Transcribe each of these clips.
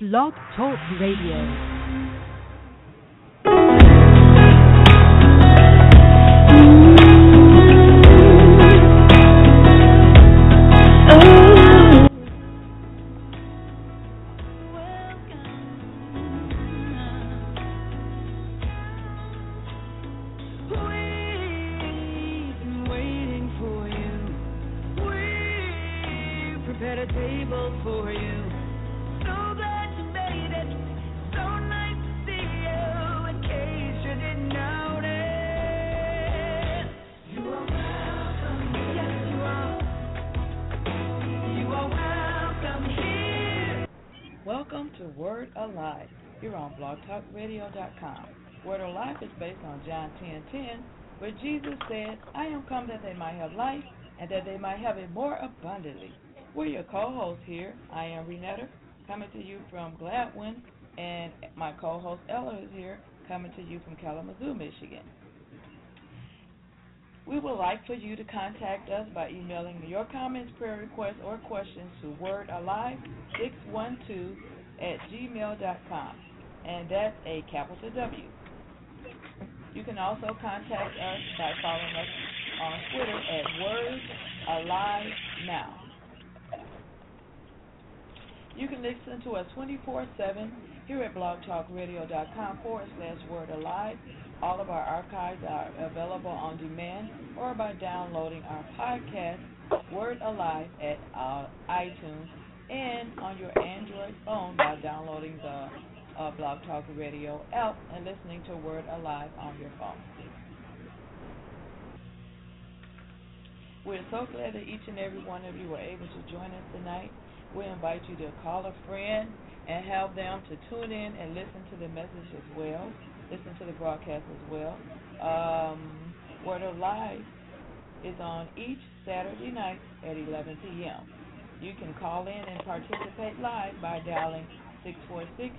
Blog Talk Radio. 10 where Jesus said, I am come that they might have life and that they might have it more abundantly. We're your co hosts here. I am Renetta, coming to you from Gladwin, and my co host Ella is here, coming to you from Kalamazoo, Michigan. We would like for you to contact us by emailing your comments, prayer requests, or questions to wordalive612 at gmail.com. And that's a capital W. You can also contact us by following us on Twitter at Word Alive Now. You can listen to us 24 7 here at blogtalkradio.com forward slash Word Alive. All of our archives are available on demand or by downloading our podcast, Word Alive, at uh, iTunes and on your Android phone by downloading the uh, Blog Talk Radio app and listening to Word Alive on your phone. We're so glad that each and every one of you were able to join us tonight. We invite you to call a friend and help them to tune in and listen to the message as well, listen to the broadcast as well. Um, Word Alive is on each Saturday night at 11 p.m. You can call in and participate live by dialing 646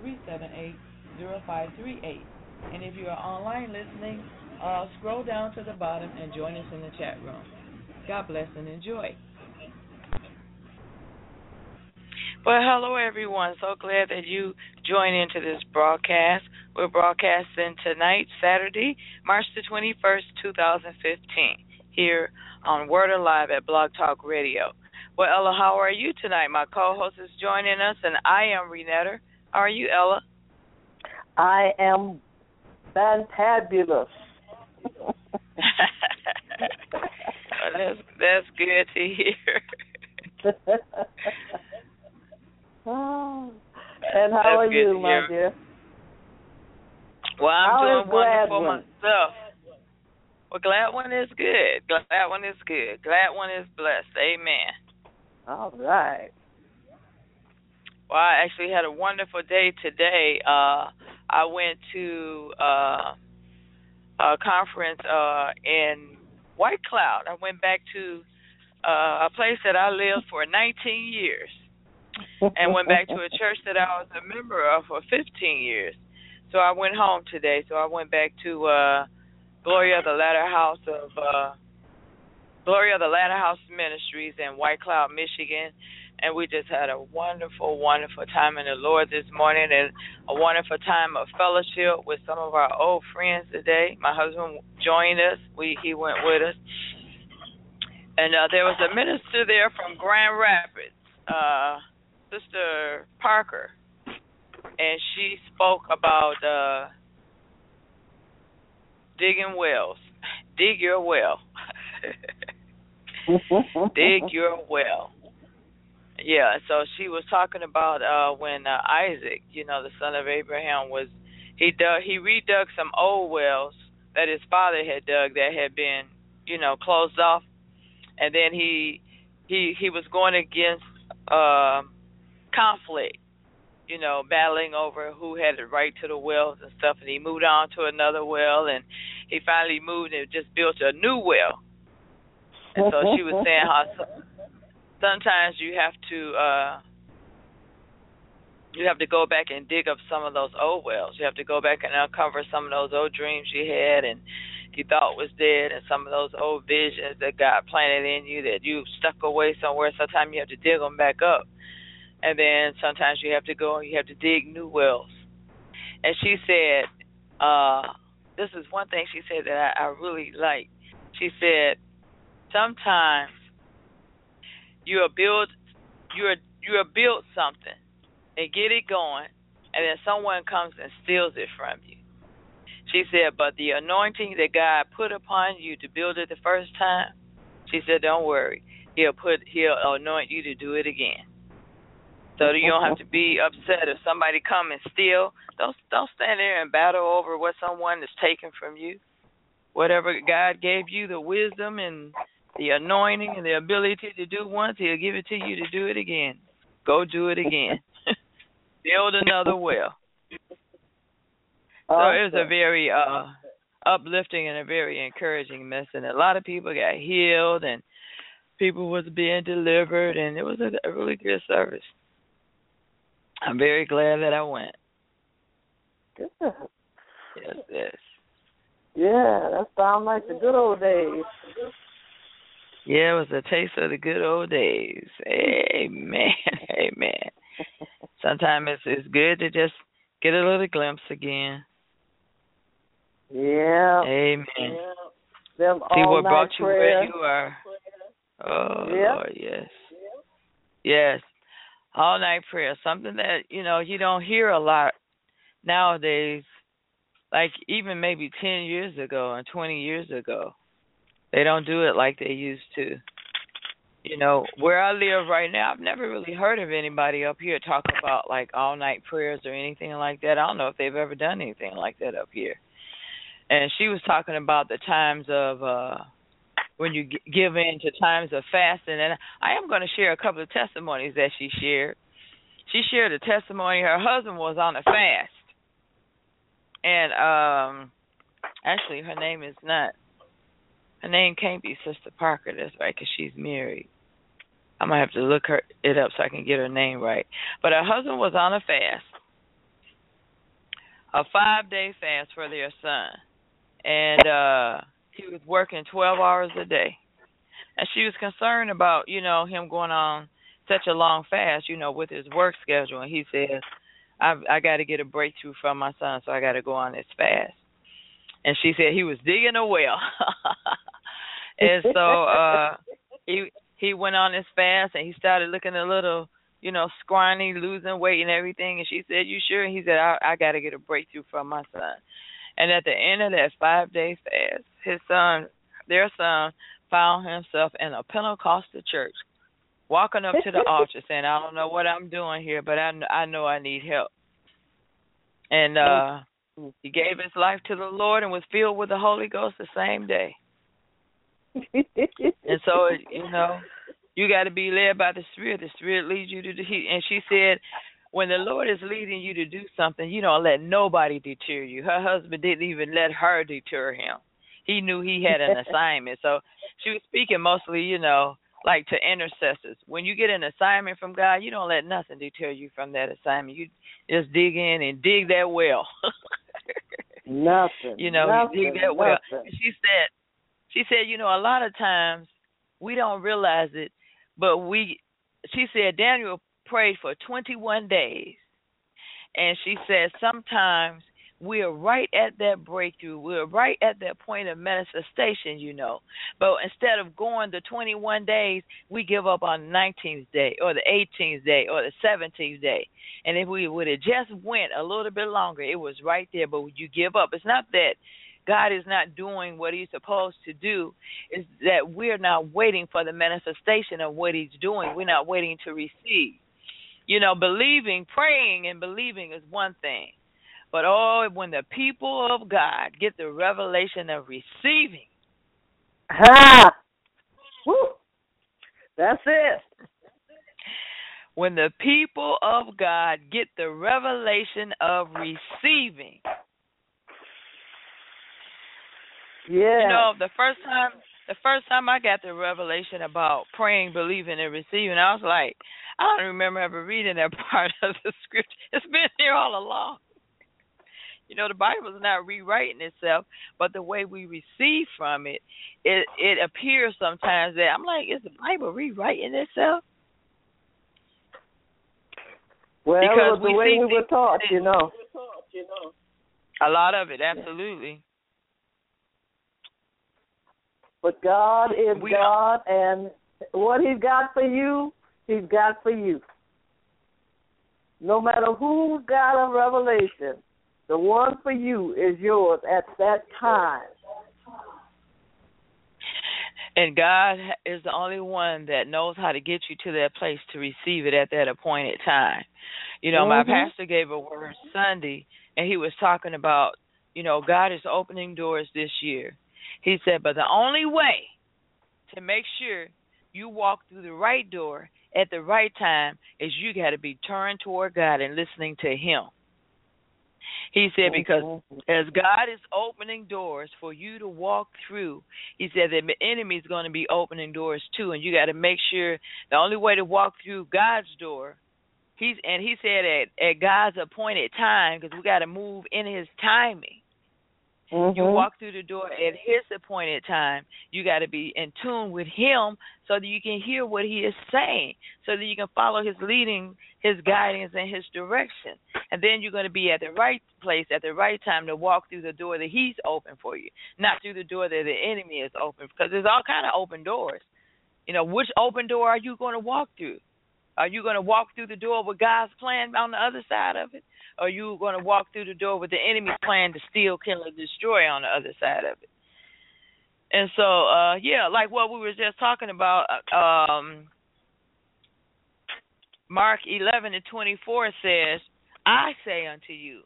378 0538. And if you are online listening, uh, scroll down to the bottom and join us in the chat room. God bless and enjoy. Well, hello everyone. So glad that you join into this broadcast. We're broadcasting tonight, Saturday, March the 21st, 2015, here on Word Alive at Blog Talk Radio. Well, Ella, how are you tonight? My co-host is joining us, and I am Renetta. Are you, Ella? I am fantabulous. well, that's that's good to hear. oh, and how that's are you, my dear? Well, I'm doing wonderful one? myself. Well, glad one is good. Glad one is good. Glad one is blessed. Amen. All right. Well, I actually had a wonderful day today. Uh, I went to uh, a conference uh, in White Cloud. I went back to uh, a place that I lived for 19 years, and went back to a church that I was a member of for 15 years. So I went home today. So I went back to uh, Glory of the Latter House of uh, Glory of the Latter House Ministries in White Cloud, Michigan. And we just had a wonderful, wonderful time in the Lord this morning and a wonderful time of fellowship with some of our old friends today. My husband joined us. We he went with us. And uh, there was a minister there from Grand Rapids, uh, Sister Parker, and she spoke about uh, digging wells. Dig your well. Dig your well. Yeah, so she was talking about uh when uh, Isaac, you know, the son of Abraham was he dug he redug some old wells that his father had dug that had been, you know, closed off. And then he he he was going against uh conflict, you know, battling over who had the right to the wells and stuff and he moved on to another well and he finally moved and just built a new well. And so she was saying how sometimes you have to uh you have to go back and dig up some of those old wells. You have to go back and uncover some of those old dreams you had and you thought was dead and some of those old visions that God planted in you that you stuck away somewhere. Sometimes you have to dig them back up and then sometimes you have to go and you have to dig new wells. And she said, uh, this is one thing she said that I, I really like. She said, sometimes you are build you are you are built something and get it going, and then someone comes and steals it from you. She said, but the anointing that God put upon you to build it the first time, she said, don't worry, He'll put He'll anoint you to do it again. So you don't have to be upset if somebody come and steal. Don't don't stand there and battle over what someone is taking from you. Whatever God gave you, the wisdom and the anointing and the ability to do once, He'll give it to you to do it again. Go do it again. Build another well. So it was a very uh uplifting and a very encouraging message. And a lot of people got healed and people was being delivered and it was a, a really good service. I'm very glad that I went. Good. Yes, yes. Yeah, that sounds like the good old days. Yeah, it was a taste of the good old days. Amen. Amen. Sometimes it's it's good to just get a little glimpse again. Yeah. Amen. Yeah. Them See what brought you prayer. where you are. Oh Yeah. Lord, yes. Yes. All night prayer. Something that, you know, you don't hear a lot nowadays. Like even maybe ten years ago and twenty years ago. They don't do it like they used to. You know, where I live right now, I've never really heard of anybody up here talk about like all night prayers or anything like that. I don't know if they've ever done anything like that up here. And she was talking about the times of uh when you g- give in to times of fasting and I am going to share a couple of testimonies that she shared. She shared a testimony her husband was on a fast. And um actually her name is not her name can't be Sister Parker, that's right, because she's married. I'm gonna have to look her it up so I can get her name right. But her husband was on a fast, a five day fast for their son, and uh he was working 12 hours a day, and she was concerned about you know him going on such a long fast, you know, with his work schedule. And he said, "I I got to get a breakthrough from my son, so I got to go on this fast." And she said he was digging a well. and so uh he he went on his fast and he started looking a little, you know, scrawny, losing weight and everything. And she said, "You sure?" And he said, "I, I got to get a breakthrough from my son." And at the end of that five day fast, his son, their son, found himself in a Pentecostal church, walking up to the altar saying, "I don't know what I'm doing here, but I I know I need help." And uh he gave his life to the Lord and was filled with the Holy Ghost the same day. And so, it- you know, you got to be led by the Spirit. The Spirit leads you to do. He, and she said, when the Lord is leading you to do something, you don't let nobody deter you. Her husband didn't even let her deter him. He knew he had an assignment. So she was speaking mostly, you know, like to intercessors. When you get an assignment from God, you don't let nothing deter you from that assignment. You just dig in and dig that well. nothing. you know, nothing, you that well. nothing. She said, she said, you know, a lot of times we don't realize it, but we. She said Daniel prayed for 21 days, and she said sometimes we're right at that breakthrough. We're right at that point of manifestation, you know. But instead of going the 21 days, we give up on the 19th day or the 18th day or the 17th day. And if we would have just went a little bit longer, it was right there. But you give up. It's not that God is not doing what He's supposed to do. It's that we're not waiting for the manifestation of what He's doing. We're not waiting to receive. You know, believing, praying, and believing is one thing. But oh, when the people of God get the revelation of receiving, Ha! Woo! That's it. when the people of God get the revelation of receiving, Yeah. you know, the first time the first time I got the revelation about praying, believing, and receiving, I was like, I don't remember ever reading that part of the scripture. It's been there all along. You know, the Bible's not rewriting itself, but the way we receive from it, it it appears sometimes that I'm like, is the Bible rewriting itself? Well, because the way we were taught, you know. A lot of it, absolutely. But God is We God, and what He's got for you, He's got for you. No matter who's got a revelation, the one for you is yours at that time. And God is the only one that knows how to get you to that place to receive it at that appointed time. You know, my Mhm. pastor gave a word Sunday, and he was talking about, you know, God is opening doors this year. He said, but the only way to make sure you walk through the right door at the right time is you got to be turned toward God and listening to Him. He said, because Mhm. as God is opening doors for you to walk through, He said that the enemy is going to be opening doors too, and you got to make sure the only way to walk through God's door, He's and He said at at God's appointed time, because we got to move in His timing. You Mhm. walk through the door at His appointed time. You got to be in tune with Him so that you can hear what He is saying, so that you can follow His leading, His guidance, and His direction. And then you're going to be at the right place at the right time to walk through the door that He's open for you, not through the door that the enemy is open. Because there's all kind of open doors. You know, which open door are you going to walk through? Are you going to walk through the door with God's plan on the other side of it? Or are you going to walk through the door with the enemy's plan to steal, kill, and destroy on the other side of it? And so, uh, yeah, like what we were just talking about, uh, um, Mark 11 and 24 says, I say unto you,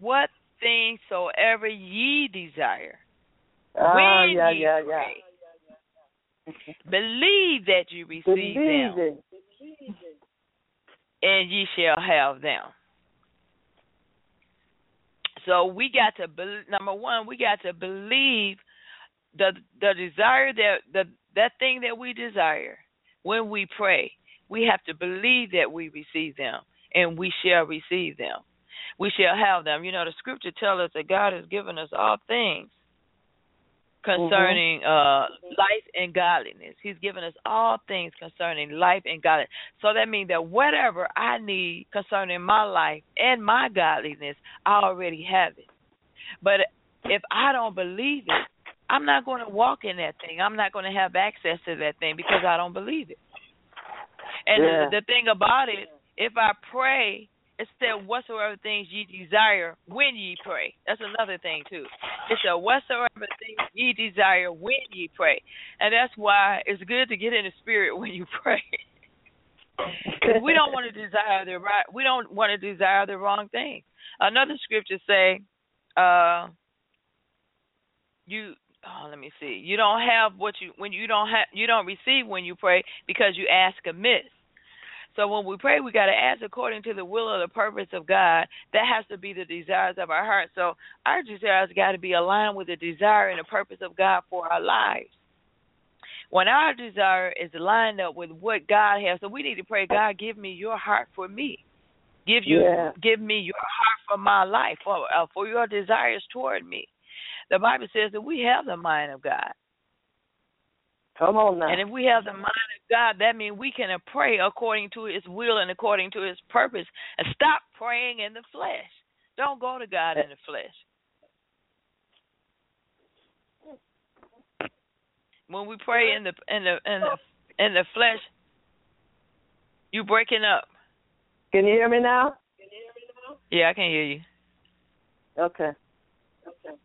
what things soever ye desire, Ah, when yeah, ye yeah, yeah. pray, believe that you receive them, Believing. And ye shall have them. So we got to be, number one, we got to believe the the desire that the that thing that we desire when we pray. We have to believe that we receive them, and we shall receive them. We shall have them. You know, the scripture tells us that God has given us all things concerning uh life and godliness. He's given us all things concerning life and godliness. So that means that whatever I need concerning my life and my godliness, I already have it. But if I don't believe it, I'm not going to walk in that thing. I'm not going to have access to that thing because I don't believe it. And Yeah. the, the thing about it, if I pray, it said whatsoever things ye desire when ye pray. That's another thing too. It said whatsoever things ye desire when ye pray, and that's why it's good to get in the spirit when you pray. 'Cause we don't want to desire the right. We don't want to desire the wrong thing. Another scripture say, uh, you. Oh, let me see. You don't have what you when you don't have you don't receive when you pray because you ask amiss. So when we pray, we got to ask according to the will or the purpose of God. That has to be the desires of our heart. So our desires got to be aligned with the desire and the purpose of God for our lives. When our desire is lined up with what God has, so we need to pray, God, give me your heart for me. Give you, Yeah. give me your heart for my life, for uh, for your desires toward me. The Bible says that we have the mind of God. Come on now. And if we have the mind of God, that means we can pray according to His will and according to His purpose, and stop praying in the flesh. Don't go to God in the flesh. When we pray in the in the in the in the flesh, you breaking up. Can you hear me now? Can you hear me now? Yeah, I can hear you. Okay. Okay.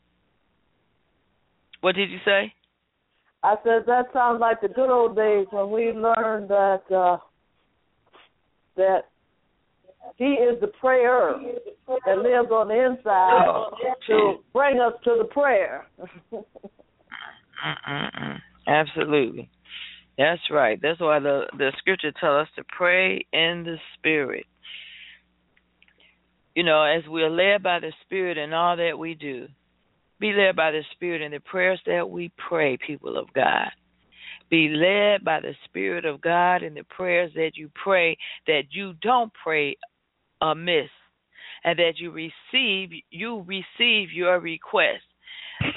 What did you say? I said that sounds like the good old days when we learned that uh that he is the prayer that lives on the inside Oh, to bring us to the prayer. Absolutely. That's right. That's why the the scripture tells us to pray in the spirit. You know, as we're led by the spirit in all that we do, be led by the spirit in the prayers that we pray, people of God. Be led by the spirit of God in the prayers that you pray, that you don't pray amiss, and that you receive you receive your request.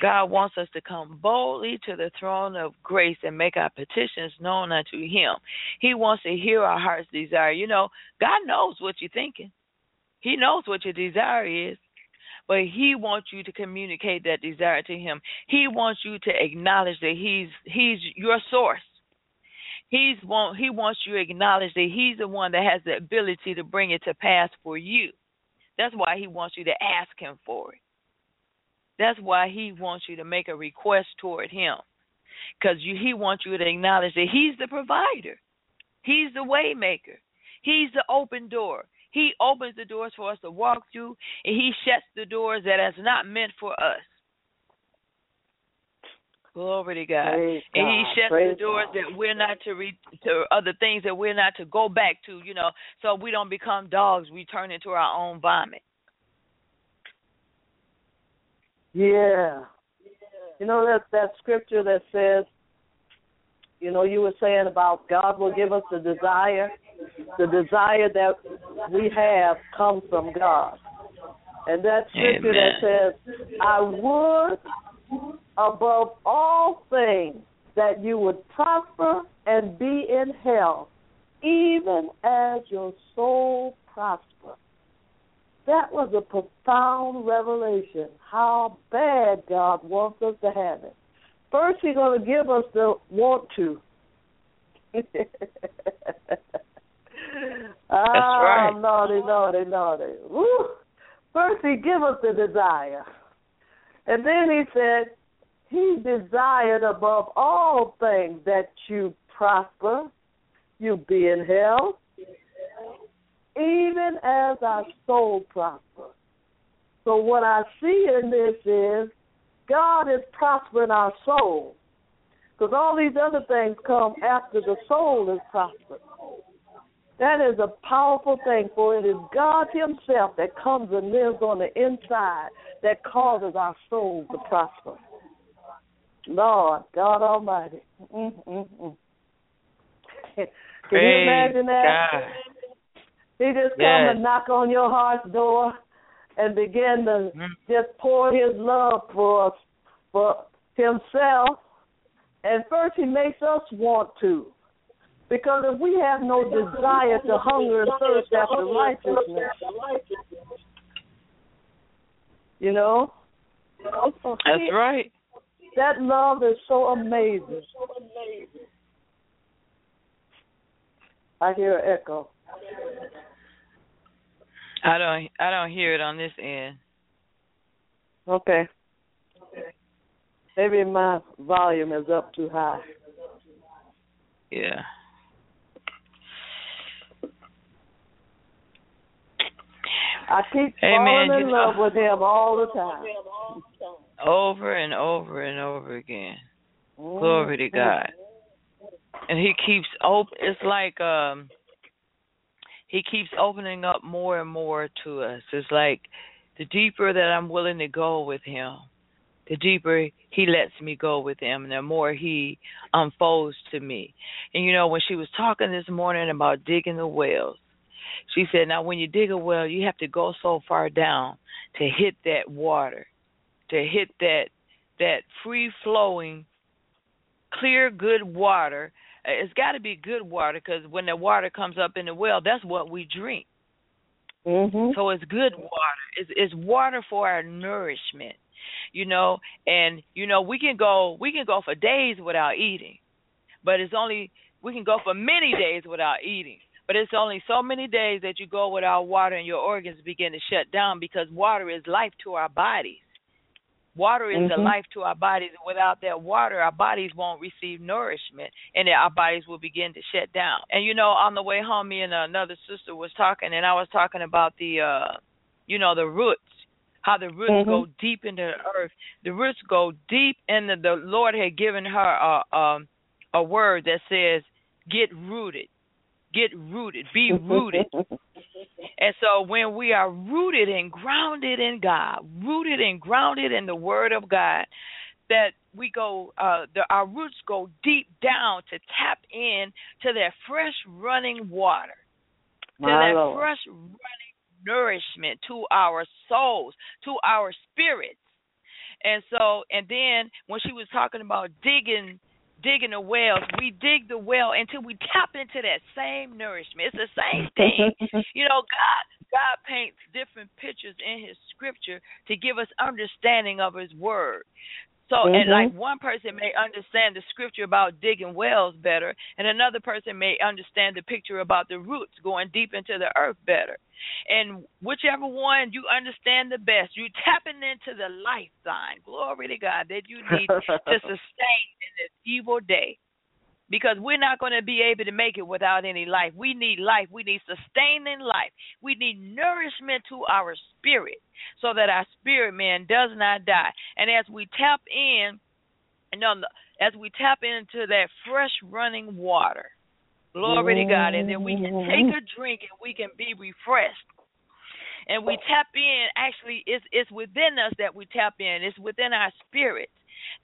God wants us to come boldly to the throne of grace and make our petitions known unto Him. He wants to hear our heart's desire. You know, God knows what you're thinking, He knows what your desire is. But he wants you to communicate that desire to him. He wants you to acknowledge that he's he's your source. He's want he wants you to acknowledge that he's the one that has the ability to bring it to pass for you. That's why he wants you to ask him for it. That's why he wants you to make a request toward him. Because he wants you to acknowledge that he's the provider. He's the waymaker. He's the open door. He opens the doors for us to walk through, and he shuts the doors that is not meant for us. Glory to God. Praise and He shuts Praise the doors God. that we're not to re- to other things that we're not to go back to, you know, so we don't become dogs. We turn into our own vomit. Yeah. You know that that scripture that says, you know, you were saying about God will give us the desire. The desire that we have comes from God. And that scripture that says, I would above all things that you would prosper and be in health, even as your soul prospers. That was a profound revelation. How bad God wants us to have it. First, He's going to give us the want to. ah, right. naughty, naughty, naughty. Woo. First, He give us the desire, and then He said, He desired above all things that you prosper, you be in health, even as our soul prospers. So what I see in this is God is prospering our soul. Because all these other things come after the soul is prospered. That is a powerful thing, for it is God Himself that comes and lives on the inside that causes our souls to prosper. Lord, God Almighty. Mm-mm-mm. Can you imagine that? God. He just come Yes. and knock on your heart's door and begin to Mm. just pour his love for us, for himself. And first he makes us want to. Because if we have no desire to hunger and thirst after righteousness, you know, That's right. that love is so amazing. I hear an echo. I don't I don't hear it on this end. Okay. Maybe my volume is up too high. Yeah. I keep Hey, falling in you love know- with him all the time. Over and over and over again. Mm. Glory to God. And he keeps open it's like um he keeps opening up more and more to us. It's like the deeper that I'm willing to go with him, the deeper he lets me go with him and the more he unfolds to me. And you know, when she was talking this morning about digging the wells, she said, Now when you dig a well you have to go so far down to hit that water, to hit that that free flowing clear, good water. It's got to be good water because when the water comes up in the well, that's what we drink. Mhm. So it's good water. It's, it's water for our nourishment, you know. And you know we can go we can go for days without eating, but it's only we can go for many days without eating. But it's only so many days that you go without water and your organs begin to shut down because water is life to our bodies. Water is the Mhm. life to our bodies. Without that water, our bodies won't receive nourishment, and our bodies will begin to shut down. And you know, on the way home, me and another sister was talking, and I was talking about the, uh you know, the roots, how the roots Mhm. go deep into the earth. The roots go deep, and the, the Lord had given her a um a word that says, "Get rooted, get rooted, be rooted." And so when we are rooted and grounded in God, rooted and grounded in the Word of God, that we go, uh, the, our roots go deep down to tap in to that fresh running water, to My that Lord. fresh running nourishment to our souls, to our spirits. And so, and then when she was talking about digging, digging the wells, we dig the well until we tap into that same nourishment. It's the same thing. you know, God, God paints different pictures in His Scripture to give us understanding of His Word. So, mm-hmm. and like one person may understand the scripture about digging wells better, and another person may understand the picture about the roots going deep into the earth better. And whichever one you understand the best, you tapping into the lifeline, glory to God, that you need to sustain in this evil day because we're not going to be able to make it without any life. We need life. We need sustaining life. We need nourishment to our spirit so that our spirit man does not die. And as we tap in, and on as we tap into that fresh running water, glory to God, and then we can take a drink and we can be refreshed. And we tap in. Actually, it's it's within us that we tap in. It's within our spirit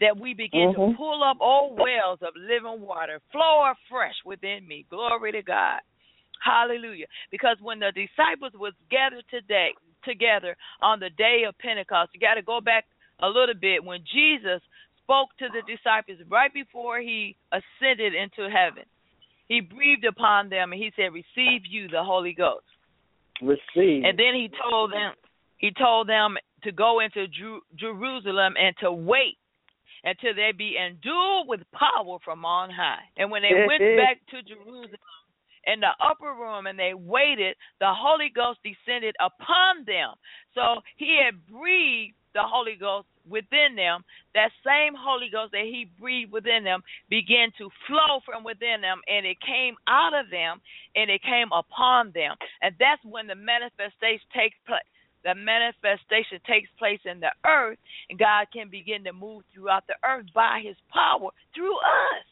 that we begin mm-hmm. to pull up old wells of living water, flow afresh within me. Glory to God. Hallelujah. Because when the disciples was gathered today together on the day of Pentecost, you got to go back a little bit when Jesus spoke to the disciples right before he ascended into heaven. He breathed upon them and he said, "Receive you the Holy Ghost." Receive. And then he told them he told them to go into Jerusalem and to wait until they be endued with power from on high. And when they went back to Jerusalem in the upper room and they waited, the Holy Ghost descended upon them. So he had breathed the Holy Ghost within them, that same Holy Ghost that He breathed within them began to flow from within them, and it came out of them, and it came upon them, and that's when the manifestation takes place the manifestation takes place in the earth, and God can begin to move throughout the earth by His power through us.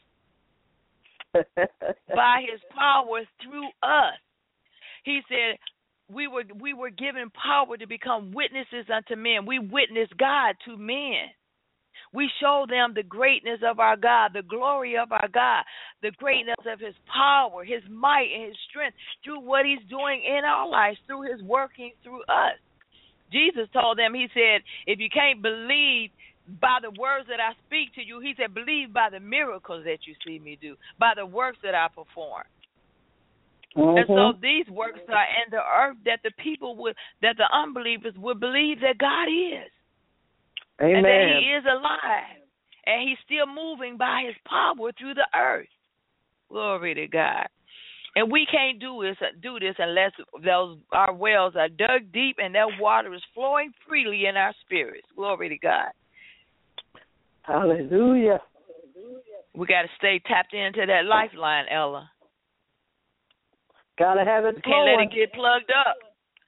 by His power through us. He said, we were we were given power to become witnesses unto men. We witness God to men. We show them the greatness of our God, the glory of our God, the greatness of His power, His might, and His strength through what He's doing in our lives, through His working through us. Jesus told them, He said, if you can't believe by the words that I speak to you, He said, believe by the miracles that you see me do, by the works that I perform. Mm-hmm. And so mm-hmm. these works are in the earth that the people would, that the unbelievers would believe that God is. Amen. And that He is alive. And He's still moving by His power through the earth. Glory to God. And we can't do this do this unless those our wells are dug deep and that water is flowing freely in our spirits. Glory to God. Hallelujah. We got to stay tapped into that lifeline, Ella. Gotta have it. We can't let it get plugged up.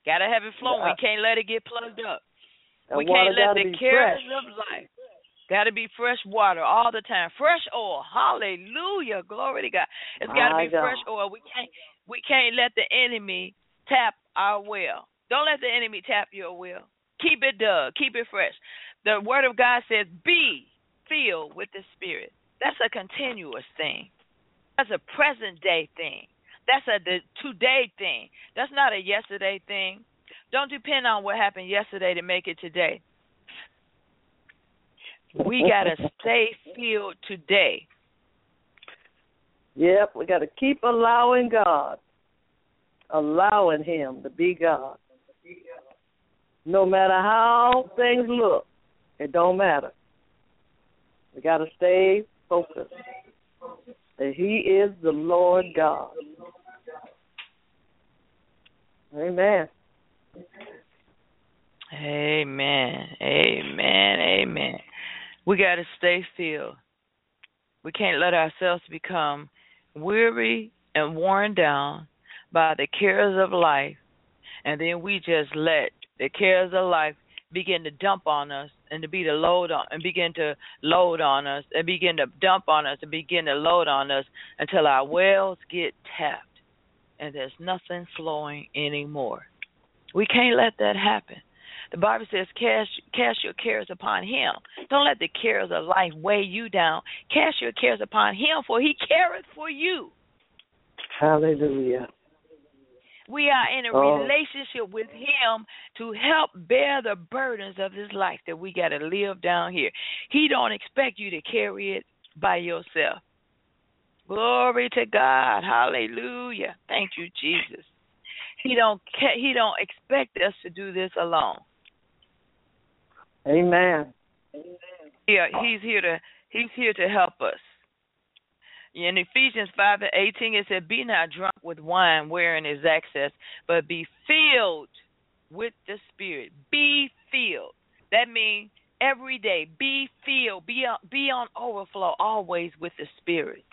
Gotta have it flowing. We uh, can't let it get plugged up. We can't let the cares fresh. of life Got to be fresh water all the time. Fresh oil. Hallelujah. Glory to God. It's got to be fresh oil. We can't we can't let the enemy tap our well. Don't let the enemy tap your well. Keep it dug. Keep it fresh. The word of God says, "Be filled with the Spirit." That's a continuous thing. That's a present day thing. That's a the today thing. That's not a yesterday thing. Don't depend on what happened yesterday to make it today. We got to stay filled today. Yep, we got to keep allowing God, allowing Him to be God. No matter how things look, it don't matter. We got to stay focused that He is the Lord God. Amen. Amen. Amen. Amen. We got to stay still. We can't let ourselves become weary and worn down by the cares of life, and then we just let the cares of life begin to dump on us and to be the load on and begin to load on us and begin to dump on us and begin to load on us until our wells get tapped and there's nothing flowing anymore. We can't let that happen. The Bible says, cast, cast your cares upon him. Don't let the cares of life weigh you down. Cast your cares upon him, for he careth for you. Hallelujah. We are in a Oh. relationship with Him to help bear the burdens of this life that we got to live down here. He don't expect you to carry it by yourself. Glory to God. Hallelujah. Thank you, Jesus. He don't he don't expect us to do this alone. Amen. Yeah, he's here to he's here to help us. In Ephesians five and eighteen it said, Be not drunk with wine wherein is excess, but be filled with the Spirit. Be filled. That means every day, be filled, be on, be on overflow always with the Spirit.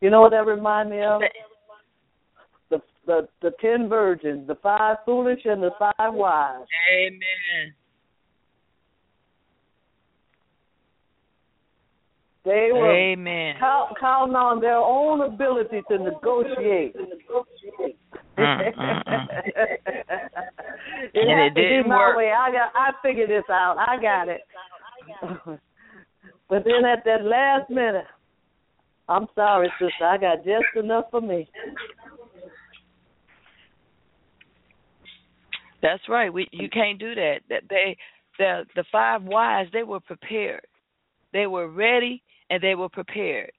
You know what that reminds me of? The the ten virgins, the five foolish and the five wise. Amen. They were Amen. count, counting on their own ability to negotiate. Mm, mm, mm. it And it didn't my work. way. I got. I figured this out. I got it. but then at that last minute, I'm sorry, sister. I got just enough for me. That's right. We you can't do that. That they the the five wise they were prepared. They were ready and they were prepared.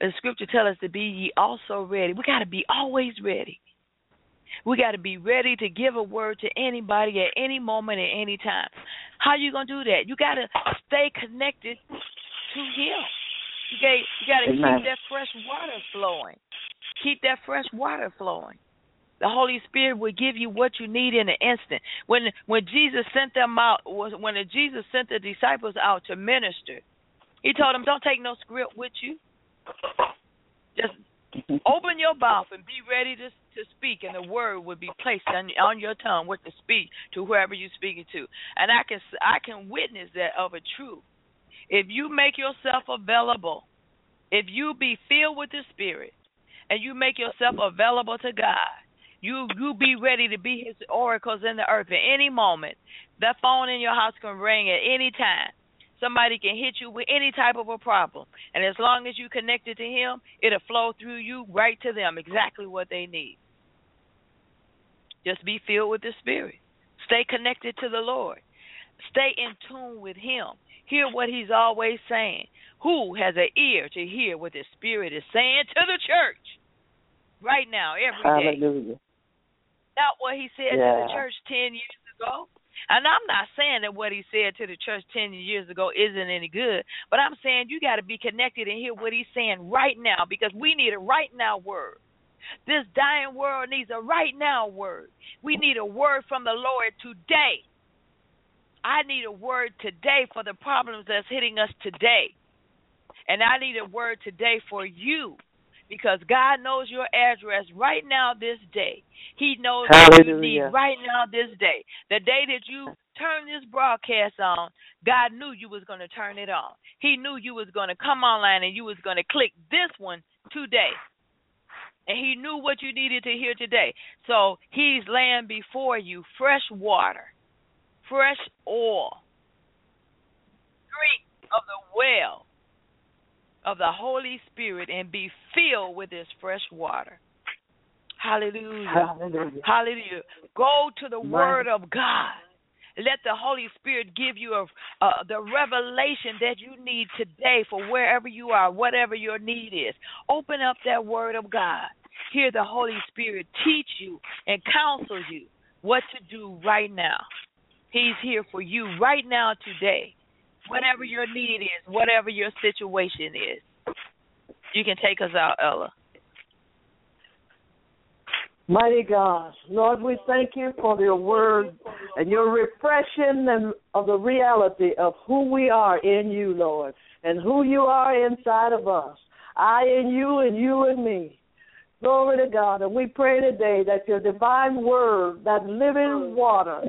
The scripture tells us to be ye also ready. We got to be always ready. We got to be ready to give a word to anybody at any moment at any time. How you gonna do that? You got to stay connected to Him. You got you got to keep that fresh water flowing. Keep that fresh water flowing. The Holy Spirit will give you what you need in an instant. When when Jesus sent them out, when Jesus sent the disciples out to minister, He told them, "Don't take no script with you. Just open your mouth and be ready to to speak, and the word will be placed on on your tongue, with the speak to whoever you're speaking to." And I can I can witness that of a truth. If you make yourself available, if you be filled with the Spirit, and you make yourself available to God, you you be ready to be His oracles in the earth at any moment. That phone in your house can ring at any time. Somebody can hit you with any type of a problem, and as long as you connected to Him, it'll flow through you right to them exactly what they need. Just be filled with the Spirit. Stay connected to the Lord. Stay in tune with Him. Hear what He's always saying. Who has an ear to hear what the Spirit is saying to the church right now, every day? Not what He said to the church 10 years ago. And I'm not saying that what He said to the church 10 years ago isn't any good, but I'm saying you got to be connected and hear what He's saying right now because we need a right now word. This dying world needs a right now word. We need a word from the Lord today. I need a word today for the problems that's hitting us today. And I need a word today for you because God knows your address right now this day. He knows what you need right now this day. The day that you turn this broadcast on, God knew you was going to turn it on. He knew you was going to come online and you was going to click this one today. And he knew what you needed to hear today. So he's laying before you fresh water, fresh oil. Drink of the well of the Holy Spirit and be filled with this fresh water. Hallelujah. Hallelujah. Hallelujah. Go to the Word of God. Let the Holy Spirit give you a, uh, the revelation that you need today for wherever you are, whatever your need is. Open up that Word of God. Hear the Holy Spirit teach you and counsel you what to do right now. He's here for you right now today. Whatever your need is, whatever your situation is. You can take us out, Ella. Mighty God, Lord, we thank you for your word and your refreshing of the reality of who we are in you, Lord, and who you are inside of us. I in you and you in me. Glory to God. And we pray today that your divine word, that living water,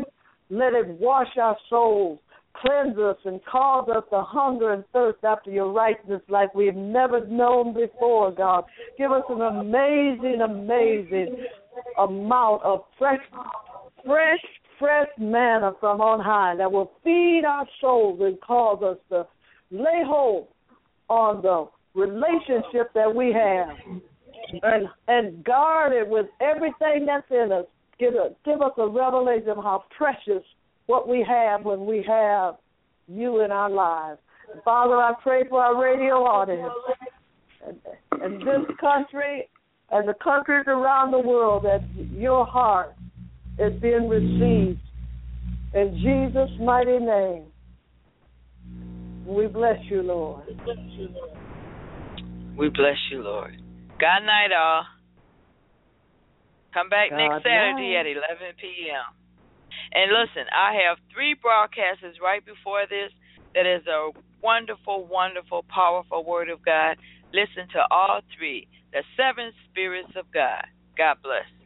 let it wash our souls, cleanse us, and cause us to hunger and thirst after your righteousness like we've never known before, God. Give us an amazing, amazing amount of fresh, fresh, fresh manna from on high that will feed our souls and cause us to lay hold on the relationship that we have and and guard it with everything that's in us. Give a, give us a revelation of how precious what we have when we have you in our lives. Father, I pray for our radio audience and, and this country and the countries around the world that your heart is being received. In Jesus' mighty name, we bless you, Lord. We bless you, Lord. God night, all. Come back God next Saturday night. at 11 p.m. And listen, I have three broadcasts right before this that is a wonderful, wonderful, powerful word of God. Listen to all three the seven spirits of God. God bless.